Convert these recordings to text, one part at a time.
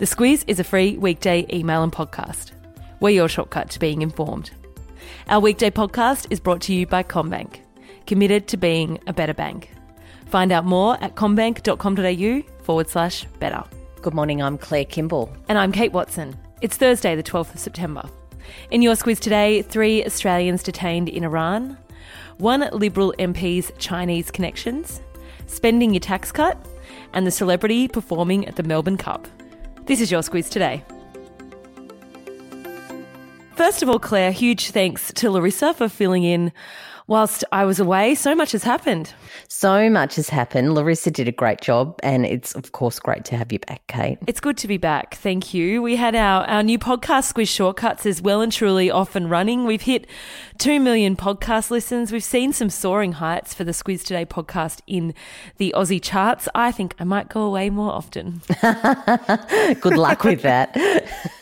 The Squiz is a free weekday email and podcast. We're your shortcut to being informed. Our weekday podcast is brought to you by CommBank, committed to being a better bank. Find out more at commbank.com.au forward slash better. Good morning, I'm Claire Kimball. And I'm Kate Watson. It's Thursday, the 12th of September. In your Squiz today, three Australians detained in Iran, one Liberal MP's Chinese connections, spending your tax cut, and the celebrity performing at the Melbourne Cup. This is your Squiz today. First of all, Claire, huge thanks to Larissa for filling in whilst I was away. So much has happened. So much has happened. Larissa did a great job, and it's, of course, great to have you back, Kate. It's good to be back. Thank you. We had our, our new podcast, Squiz Shortcuts, is well and truly off and running. We've hit 2 million podcast listens. We've seen some soaring heights for the Squiz Today podcast in the Aussie charts. I think I might go away more often. good luck with that.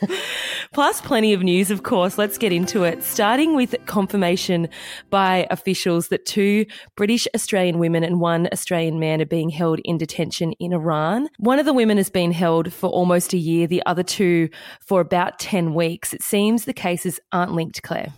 Plus, plenty of news, of course. Let's get into it. Starting with confirmation by officials that two British Australian women and one Australian man are being held in detention in Iran. One of the women has been held for almost a year, the other two for about 10 weeks. It seems the cases aren't linked, Claire.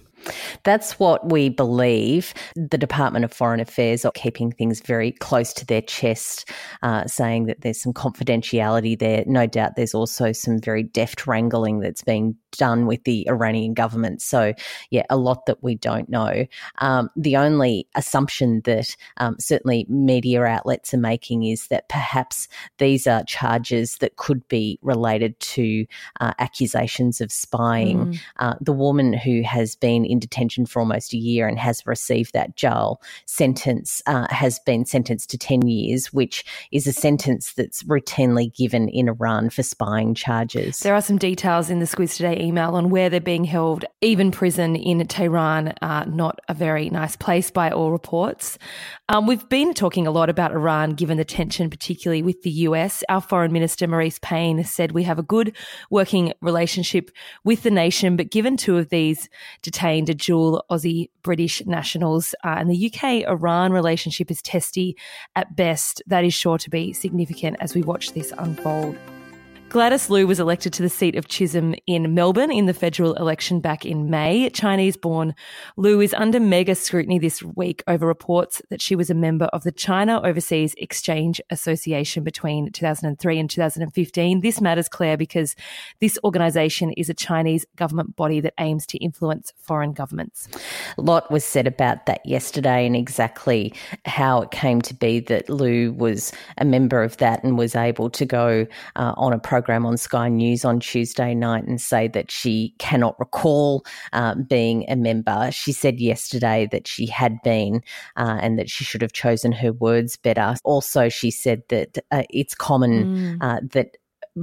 That's what we believe. The Department of Foreign Affairs are keeping things very close to their chest, uh, saying that there's some confidentiality there. No doubt there's also some very deft wrangling that's being done with the Iranian government. So, yeah, a lot that we don't know. Um, the only assumption that um, certainly media outlets are making is that perhaps these are charges that could be related to uh, accusations of spying. Mm. Uh, the woman who has been in detention for almost a year and has received that jail sentence uh, has been sentenced to 10 years, which is a sentence that's routinely given in Iran for spying charges. There are some details in the Squiz Today email on where they're being held. Evin prison in Tehran, uh, not a very nice place by all reports. Um, we've been talking a lot about Iran given the tension, particularly with the US. Our Foreign Minister, Marise Payne, said we have a good working relationship with the nation, but given two of these detained a dual Aussie British nationals. Uh, and the UK Iran relationship is testy at best. That is sure to be significant as we watch this unfold. Gladys Liu was elected to the seat of Chisholm in Melbourne in the federal election back in May. Chinese born Liu is under mega scrutiny this week over reports that she was a member of the China Overseas Exchange Association between 2003 and 2015. This matters, Claire, because this organisation is a Chinese government body that aims to influence foreign governments. A lot was said about that yesterday and exactly how it came to be that Liu was a member of that and was able to go uh, on a program program on Sky News on Tuesday night and say that she cannot recall um, being a member. She said yesterday that she had been uh, and that she should have chosen her words better. Also, she said that uh, it's common mm. uh, that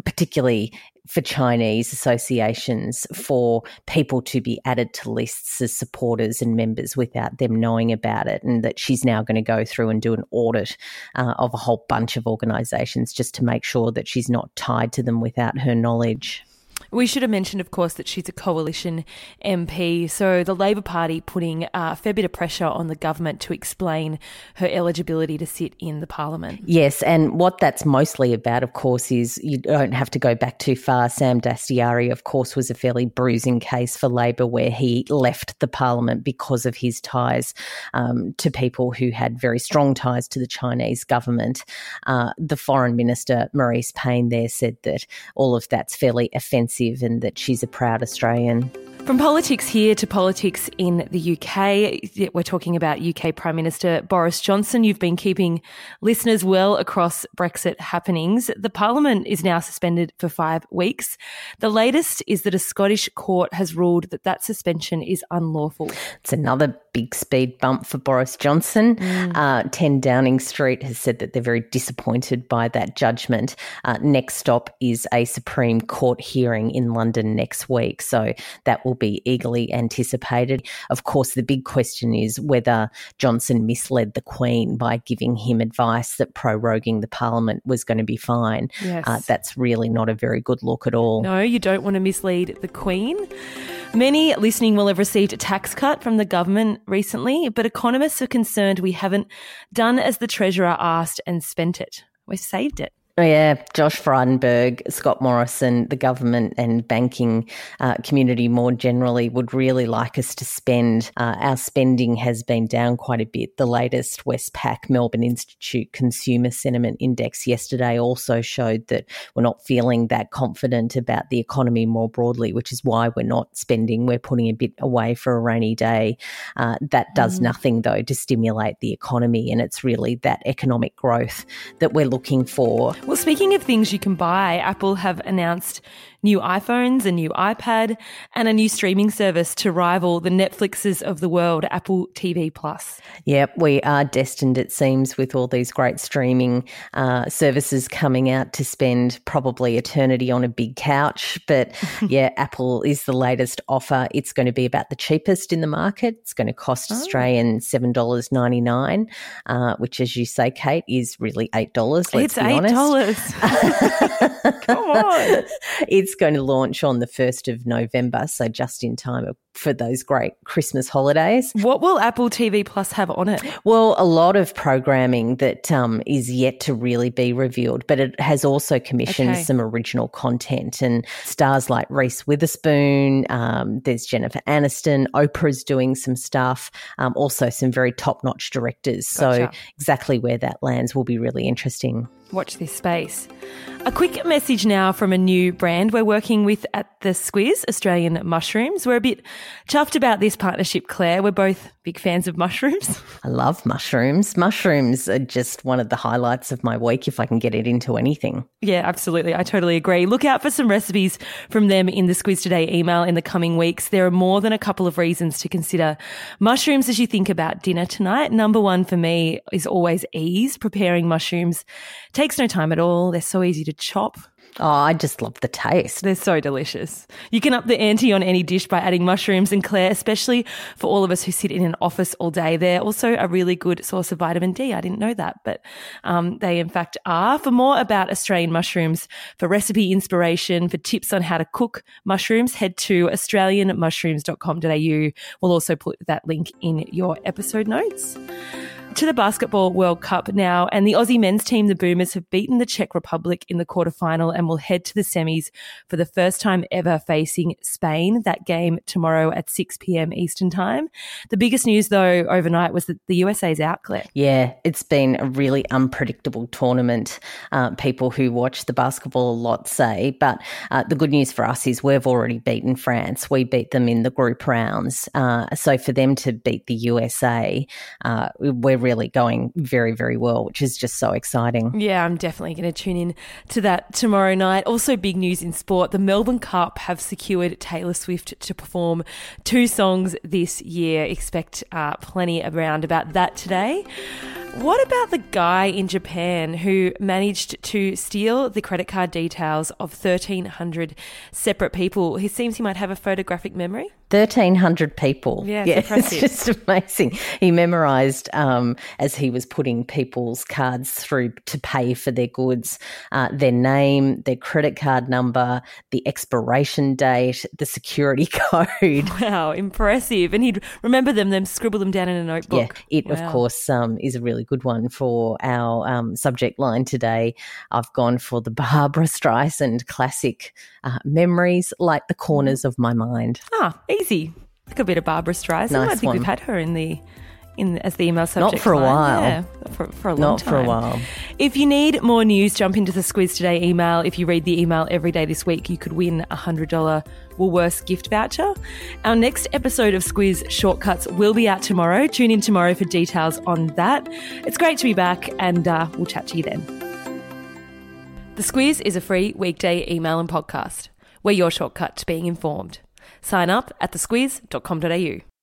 particularly for Chinese associations for people to be added to lists as supporters and members without them knowing about it, and that she's now going to go through and do an audit uh, of a whole bunch of organisations just to make sure that she's not tied to them without her knowledge. We should have mentioned, of course, that she's a coalition MP. So the Labor Party putting uh, a fair bit of pressure on the government to explain her eligibility to sit in the parliament. Yes, and what that's mostly about, of course, is you don't have to go back too far. Sam Dastyari, of course, was a fairly bruising case for Labor where he left the parliament because of his ties um, to people who had very strong ties to the Chinese government. Uh, the foreign minister, Marise Payne, there said that all of that's fairly offensive and that she's a proud Australian. From politics here to politics in the UK, we're talking about UK Prime Minister Boris Johnson. You've been keeping listeners well across Brexit happenings. The Parliament is now suspended for five weeks. The latest is that a Scottish court has ruled that that suspension is unlawful. It's another big speed bump for Boris Johnson. Mm. Uh, 10 Downing Street has said that they're very disappointed by that judgment. Uh, next stop is a Supreme Court hearing in London next week. So that will be eagerly anticipated. Of course, the big question is whether Johnson misled the Queen by giving him advice that proroguing the Parliament was going to be fine. Yes. Uh, that's really not a very good look at all. No, you don't want to mislead the Queen. Many listening will have received a tax cut from the government recently, but economists are concerned we haven't done as the Treasurer asked and spent it. We've saved it. Oh, yeah, Josh Frydenberg, Scott Morrison, the government and banking uh, community more generally would really like us to spend. Uh, our spending has been down quite a bit. The latest Westpac Melbourne Institute Consumer Sentiment Index yesterday also showed that we're not feeling that confident about the economy more broadly, which is why we're not spending. We're putting a bit away for a rainy day. Uh, that does mm. nothing, though, to stimulate the economy. And it's really that economic growth that we're looking for. Well, speaking of things you can buy, Apple have announced new iPhones, a new iPad, and a new streaming service to rival the Netflixes of the world, Apple TV Plus. Yep, we are destined, it seems, with all these great streaming uh, services coming out to spend probably eternity on a big couch. But yeah, Apple is the latest offer. It's going to be about the cheapest in the market. It's going to cost oh. Australian seven dollars ninety nine, uh, which, as you say, Kate, is really eight dollars. It's eight dollars. Come on. It's going to launch on the 1st of November, so just in time for those great Christmas holidays. What will Apple TV Plus have on it? Well, a lot of programming that um, is yet to really be revealed, but it has also commissioned okay. some original content and stars like Reese Witherspoon. Um, there's Jennifer Aniston. Oprah's doing some stuff. Um, also, some very top notch directors. Gotcha. So, exactly where that lands will be really interesting. Watch this space. A quick message now from a new brand we're working with at the Squiz, Australian Mushrooms. We're a bit chuffed about this partnership, Claire. We're both big fans of mushrooms. I love mushrooms. Mushrooms are just one of the highlights of my week if I can get it into anything. Yeah, absolutely. I totally agree. Look out for some recipes from them in the Squiz Today email in the coming weeks. There are more than a couple of reasons to consider mushrooms as you think about dinner tonight. Number one for me is always ease. Preparing mushrooms takes no time at all. They're so easy to chop. Oh, I just love the taste. They're so delicious. You can up the ante on any dish by adding mushrooms and Claire, especially for all of us who sit in an office all day. They're also a really good source of vitamin D. I didn't know that, but um, they in fact are. For more about Australian mushrooms, for recipe inspiration, for tips on how to cook mushrooms, head to australianmushrooms.com.au. We'll also put that link in your episode notes to the Basketball World Cup now, and the Aussie men's team, the Boomers, have beaten the Czech Republic in the quarterfinal and will head to the semis for the first time ever facing Spain. That game tomorrow at 6 p.m. Eastern Time. The biggest news, though, overnight was that the USA's out, Claire. Yeah, it's been a really unpredictable tournament. Uh, people who watch the basketball a lot say, but uh, the good news for us is we've already beaten France. We beat them in the group rounds. Uh, so for them to beat the USA, uh, we're really going very, very well, which is just so exciting. Yeah, I'm definitely going to tune in to that tomorrow night. Also, big news in sport the Melbourne Cup have secured Taylor Swift to perform two songs this year. Expect uh, plenty around about that today. What about the guy in Japan who managed to steal the credit card details of 1,300 separate people? He seems he might have a photographic memory. 1,300 people. Yeah, it's, yeah, it's just amazing. He memorized um, as he was putting people's cards through to pay for their goods uh, their name, their credit card number, the expiration date, the security code. Wow, impressive. And he'd remember them, then scribble them down in a notebook. Yeah, it, wow. of course, um, is a really good one for our um, subject line today. I've gone for the Barbra Streisand classic uh, memories like the corners of my mind. Ah, easy. Like a bit of Barbra Streisand. Nice I think one. we've had her in the in as the email subject. Not for line. a while. Yeah, for, for a long Not time. for a while. If you need more news, jump into the Squiz Today email. If you read the email every day this week, you could win a $100 Woolworths gift voucher. Our next episode of Squiz Shortcuts will be out tomorrow. Tune in tomorrow for details on that. It's great to be back, and uh, we'll chat to you then. The Squiz is a free weekday email and podcast. We're your shortcut to being informed. Sign up at thesquiz.com.au.